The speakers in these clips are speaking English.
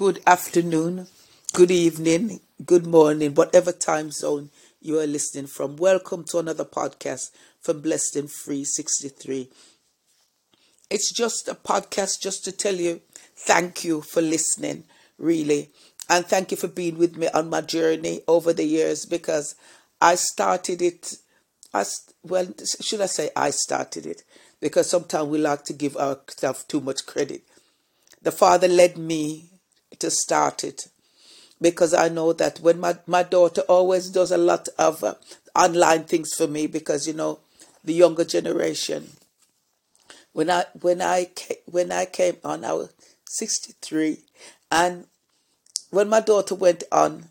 good afternoon, good evening, good morning, whatever time zone you are listening from. Welcome to another podcast from Blessed and Free 63. It's just a podcast just to tell you thank you for listening, really. And thank you for being with me on my journey over the years because I started it. I, well, should I say I started it? Because sometimes we like to give ourselves too much credit. The Father led me to start it. Because I know that when my, my daughter always does a lot of uh, online things for me because you know the younger generation. When I when I when I came on I was 63 and when my daughter went on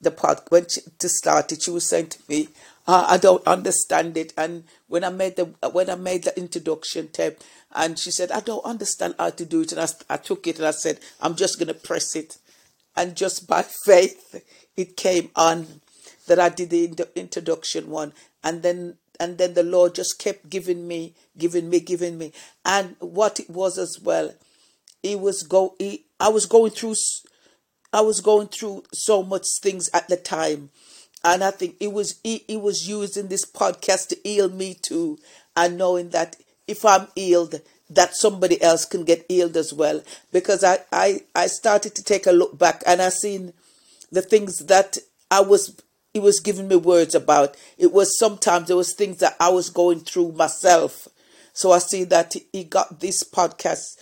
the pod when she, to start it she was saying to me oh, I don't understand it and when I made the when I made the introduction tape and she said, I don't understand how to do it. And I, I took it and I said, I'm just to press it. And just by faith, it came on that I did the introduction one. And then and then the Lord just kept giving me, giving me, giving me. And what it was as well, he was go. He, I was going through, I was going through so much things at the time, and I think it was he was using this podcast to heal me too, and knowing that if I'm healed, that somebody else can get healed as well. Because I, I, I started to take a look back and I seen the things that I was he was giving me words about. It was sometimes there was things that I was going through myself. So I see that he got this podcast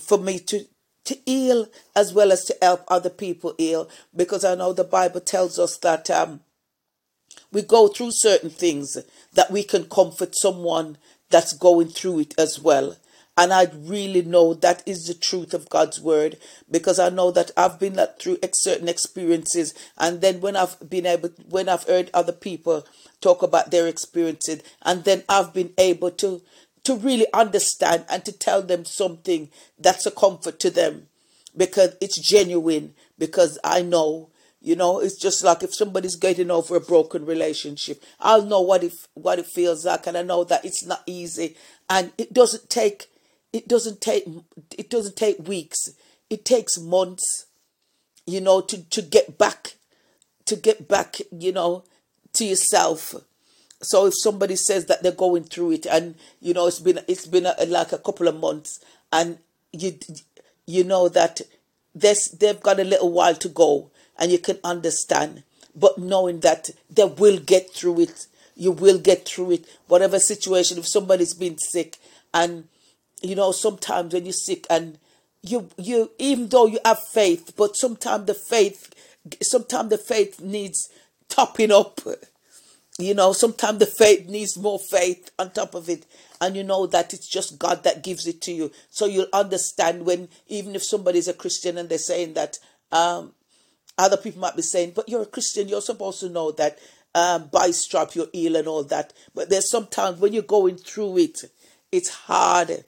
for me to to heal as well as to help other people heal because I know the Bible tells us that um, we go through certain things that we can comfort someone that's going through it as well. And I really know that is the truth of God's word because I know that I've been through certain experiences. And then when I've been able, when I've heard other people talk about their experiences, and then I've been able to, to really understand and to tell them something that's a comfort to them because it's genuine, because I know you know, it's just like if somebody's getting over a broken relationship, I'll know what it what it feels like, and I know that it's not easy, and it doesn't take it doesn't take it doesn't take weeks. It takes months, you know, to to get back to get back, you know, to yourself. So if somebody says that they're going through it, and you know, it's been it's been a, like a couple of months, and you you know that this they've got a little while to go and you can understand. But knowing that they will get through it, you will get through it. Whatever situation, if somebody's been sick, and you know, sometimes when you're sick and you you even though you have faith, but sometimes the faith sometimes the faith needs topping up. You know, sometimes the faith needs more faith on top of it. And you know that it's just God that gives it to you. So you'll understand when even if somebody's a Christian and they're saying that um other people might be saying, but you're a Christian, you're supposed to know that um, by strap you're ill and all that. But there's sometimes when you're going through it, it's hard.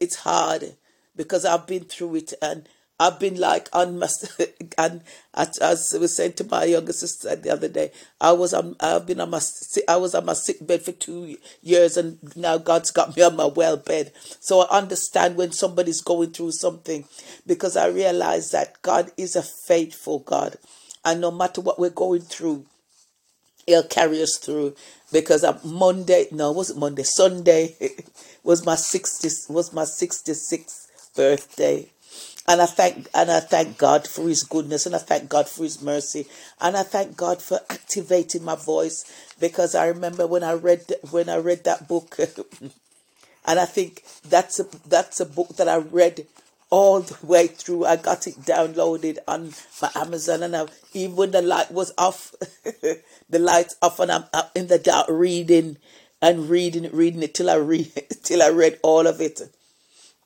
It's hard because I've been through it and I've been like on my, and as, as I was saying to my younger sister the other day, I was on, I've been on my, I was on my sick bed for two years, and now God's got me on my well bed. So I understand when somebody's going through something, because I realize that God is a faithful God, and no matter what we're going through, He'll carry us through. Because on Monday, no, it wasn't Monday, Sunday was my sixty was my sixty sixth birthday and I thank and I thank God for His goodness, and I thank God for His mercy, and I thank God for activating my voice because I remember when I read when I read that book, and I think that's a that's a book that I read all the way through. I got it downloaded on my Amazon, and I, even when the light was off, the lights off, and I'm in the dark reading and reading reading it till I read till I read all of it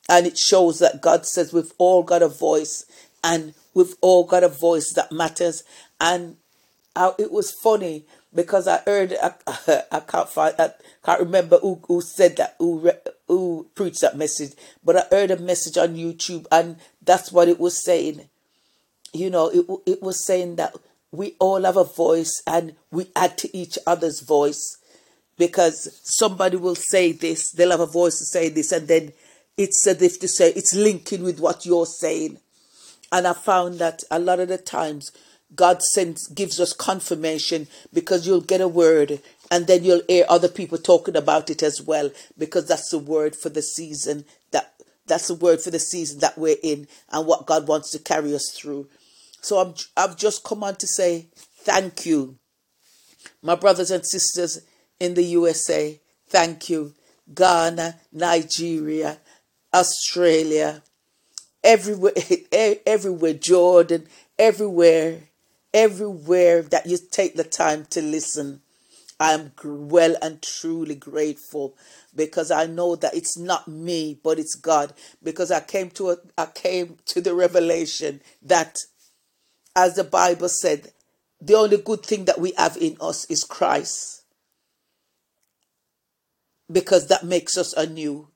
and it shows that God says we've all got a voice and we've all got a voice that matters. And it was funny because I heard I, I can't find I can't remember who, who said that who who preached that message, but I heard a message on YouTube and that's what it was saying. You know, it it was saying that we all have a voice and we add to each other's voice because somebody will say this, they'll have a voice to say this, and then it's as if to say it's linking with what you're saying. And I found that a lot of the times God sends gives us confirmation because you'll get a word and then you'll hear other people talking about it as well because that's the word for the season that that's the word for the season that we're in and what God wants to carry us through. So I'm, I've just come on to say thank you, my brothers and sisters in the USA. Thank you, Ghana, Nigeria, Australia, everywhere, everywhere, Jordan, everywhere, everywhere that you take the time to listen. I am well and truly grateful because I know that it's not me, but it's God. Because I came to a, I came to the revelation that, as the Bible said, the only good thing that we have in us is Christ, because that makes us anew.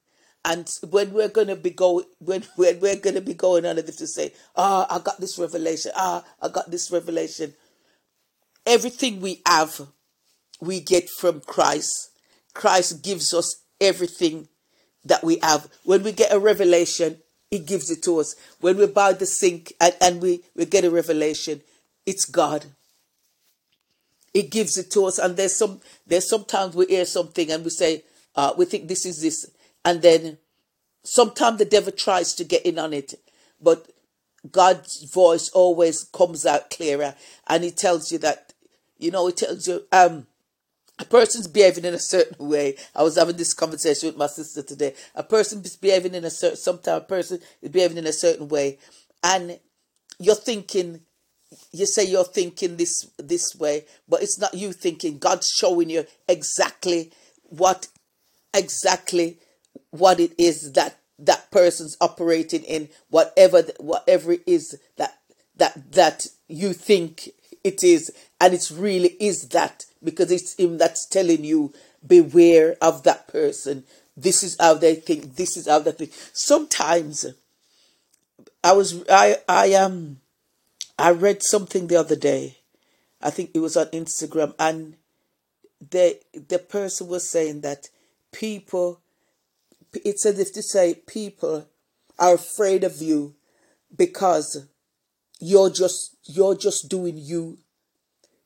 And when we're gonna be going, when, when we're gonna be going on this to say, "Ah, I got this revelation. Ah, I got this revelation." Everything we have, we get from Christ. Christ gives us everything that we have. When we get a revelation, He gives it to us. When we buy the sink and, and we, we get a revelation, it's God. He gives it to us. And there's some there's sometimes we hear something and we say, uh, we think this is this and then sometimes the devil tries to get in on it, but God's voice always comes out clearer, and He tells you that, you know, He tells you, um, a person's behaving in a certain way. I was having this conversation with my sister today. A person is behaving in a certain, sometimes a person is behaving in a certain way, and you're thinking, you say you're thinking this this way, but it's not you thinking. God's showing you exactly what exactly what it is that that person's operating in whatever whatever it is that that that you think it is. And it really is that because it's him that's telling you beware of that person. This is how they think this is how they think. Sometimes i was i i um i read something the other day. I think it was on instagram. And the the person was saying that people it's as if to say people are afraid of you because you're just you're just doing you.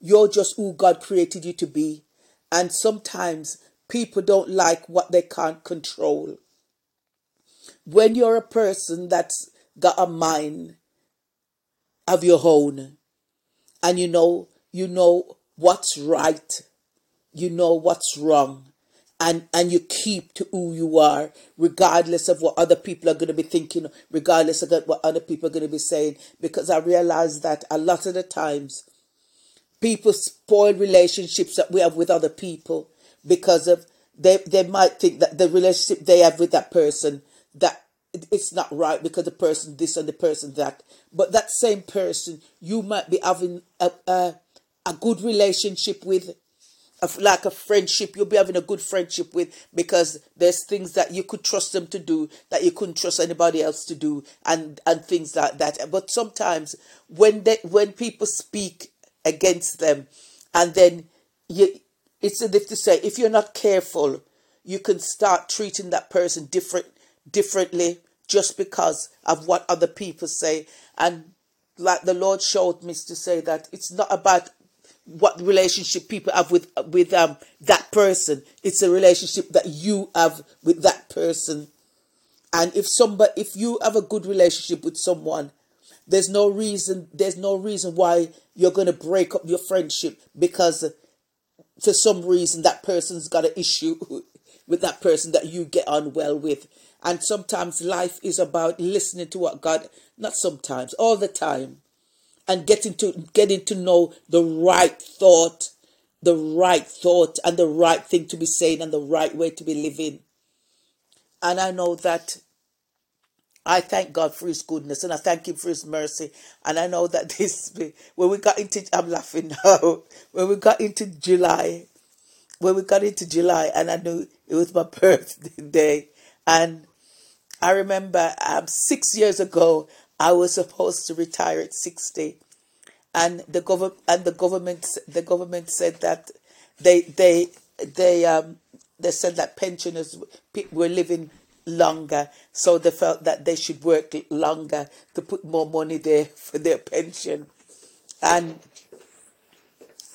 You're just who god created you to be. And sometimes people don't like what they can't control. When you're a person that's got a mind of your own and you know you know what's right you know what's wrong and and you keep to who you are regardless of what other people are going to be thinking regardless of what other people are going to be saying. Because i realize that a lot of the times people spoil relationships that we have with other people because of they they might think that the relationship they have with that person that it's not right because the person this and the person that. But that same person you might be having a, a, a good relationship with like a friendship you'll be having a good friendship with because there's things that you could trust them to do that you couldn't trust anybody else to do and and things like that. But sometimes when they when people speak against them and then you it's as if to say if you're not careful you can start treating that person different differently just because of what other people say. And like the lord showed me to say that it's not about what relationship people have with with um that person. It's a relationship that you have with that person. And if somebody if you have a good relationship with someone, there's no reason there's no reason why you're gonna break up your friendship because for some reason that person's got an issue with that person that you get on well with. And sometimes life is about listening to what God not sometimes, all the time and getting to getting to know the right thought, the right thought and the right thing to be saying and the right way to be living. And I know that I thank God for His goodness and I thank Him for His mercy. And I know that this, when we got into, I'm laughing now, when we got into July, when we got into July, and I knew it was my birthday, and I remember um, six years ago, I was supposed to retire at 60 and the government and the government the government said that they they they um they said that pensioners were living longer, so they felt that they should work longer to put more money there for their pension, and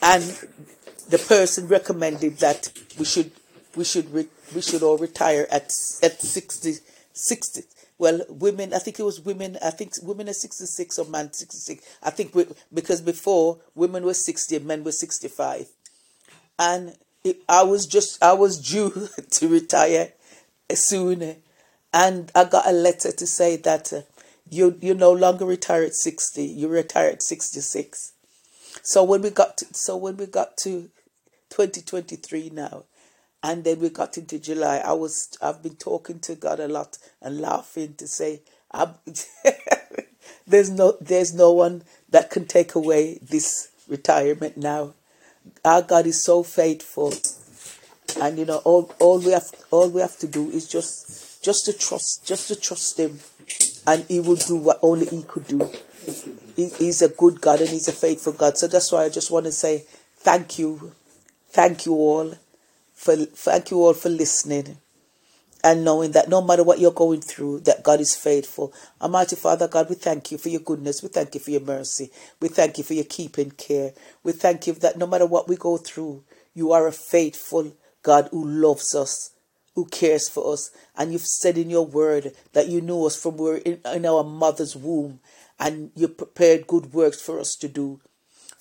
and the person recommended that we should we should re, we should all retire at at 60, 60 well, women, I think it was women, I think women are 66 or man 66. I think we, because before women were 60 and men were 65. And it, I was just, I was due to retire soon. And I got a letter to say that uh, you, you no longer retire at 60, you retire at 66. So when we got to, so when we got to 2023 now, and then we got into July. I was I've been talking to God a lot and laughing to say there's no there's no one that can take away this retirement now. Our God is so faithful. And you know all all we have all we have to do is just just to trust just to trust him and he will do what only he could do. He, he's a good God and he's a faithful God. So that's why I just want to say thank you. Thank you all for thank you all for listening and knowing that no matter what you're going through, that God is faithful. Almighty Father God, we thank you for your goodness. We thank you for your mercy. We thank you for your keeping care. We thank you that no matter what we go through, you are a faithful God who loves us, who cares for us. And you've said in your word that you knew us from we in, in our mother's womb and you prepared good works for us to do.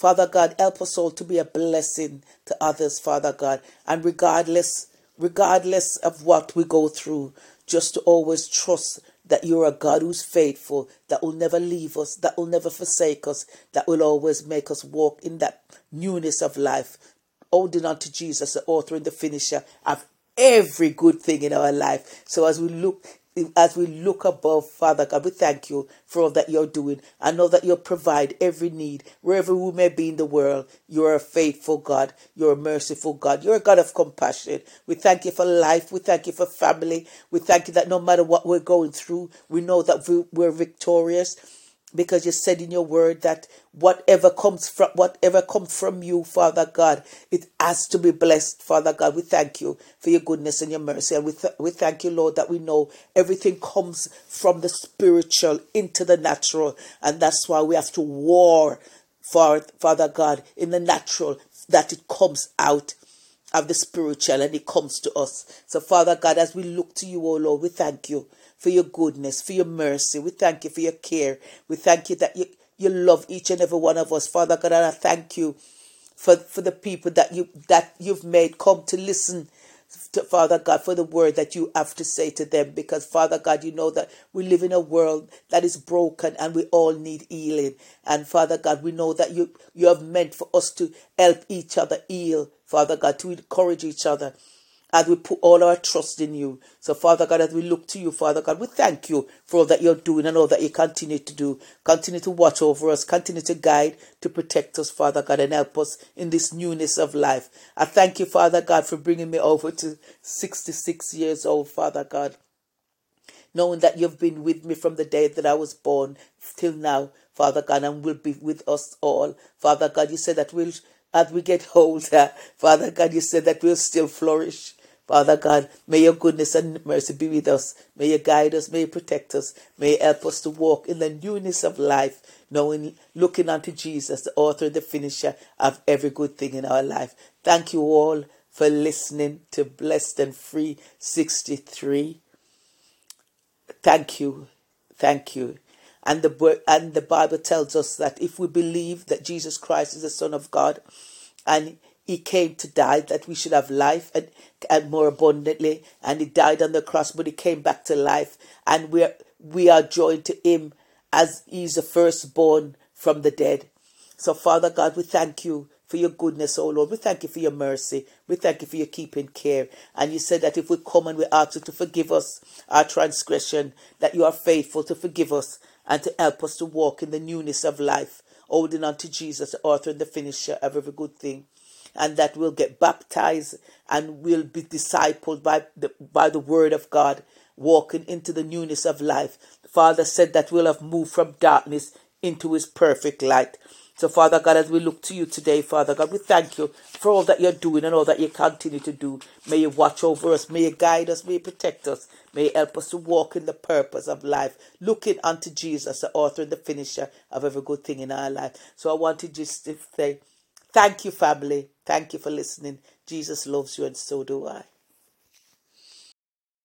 Father God, help us all to be a blessing to others, Father God. And regardless, regardless of what we go through, just to always trust that you're a God who's faithful, that will never leave us, that will never forsake us, that will always make us walk in that newness of life, holding on to Jesus, the author and the finisher of every good thing in our life. So as we look as we look above, Father God, we thank you for all that you're doing. I know that you'll provide every need wherever we may be in the world. You're a faithful God. You're a merciful God. You're a God of compassion. We thank you for life. We thank you for family. We thank you that no matter what we're going through, we know that we're victorious because you said in your word that whatever comes from whatever comes from you father god it has to be blessed father god. We thank you for your goodness and your mercy. And we, th- we thank you lord that we know everything comes from the spiritual into the natural. And that's why we have to war for father god in the natural that it comes out of the spiritual and it comes to us. So father god as we look to you oh lord we thank you for your goodness, for your mercy. We thank you for your care. We thank you that you, you love each and every one of us. Father God, and I thank you for, for the people that you that you've made come to listen to Father God for the word that you have to say to them because Father God you know that we live in a world that is broken and we all need healing and Father God we know that you you have meant for us to help each other heal Father God to encourage each other as we put all our trust in you. So, Father God, as we look to you, Father God, we thank you for all that you're doing and all that you continue to do. Continue to watch over us, continue to guide, to protect us, Father God, and help us in this newness of life. I thank you, Father God, for bringing me over to 66 years old, Father God. Knowing that you've been with me from the day that I was born till now, Father God, and will be with us all. Father God, you said that we'll as we get older, Father God, you said that we'll still flourish. Father God, may your goodness and mercy be with us. May you guide us. May you protect us. May you help us to walk in the newness of life, knowing, looking unto Jesus, the author and the finisher of every good thing in our life. Thank you all for listening to Blessed and Free 63. Thank you. Thank you. And the, and the Bible tells us that if we believe that Jesus Christ is the Son of God and he came to die that we should have life and, and more abundantly and he died on the cross but he came back to life and we are, we are joined to him as he's the firstborn from the dead so father god we thank you for your goodness, oh Lord. We thank you for your mercy. We thank you for your keeping care. And you said that if we come and we ask you to forgive us our transgression, that you are faithful to forgive us and to help us to walk in the newness of life, holding on to Jesus, the author and the finisher of every good thing and that we'll get baptized and we'll be discipled by the, by the word of God, walking into the newness of life. The Father said that we'll have moved from darkness into his perfect light. So, Father God, as we look to you today, Father God, we thank you for all that you're doing and all that you continue to do. May you watch over us. May you guide us. May you protect us. May you help us to walk in the purpose of life, looking unto Jesus, the author and the finisher of every good thing in our life. So I want to just say, thank you, family. Thank you for listening. Jesus loves you, and so do I.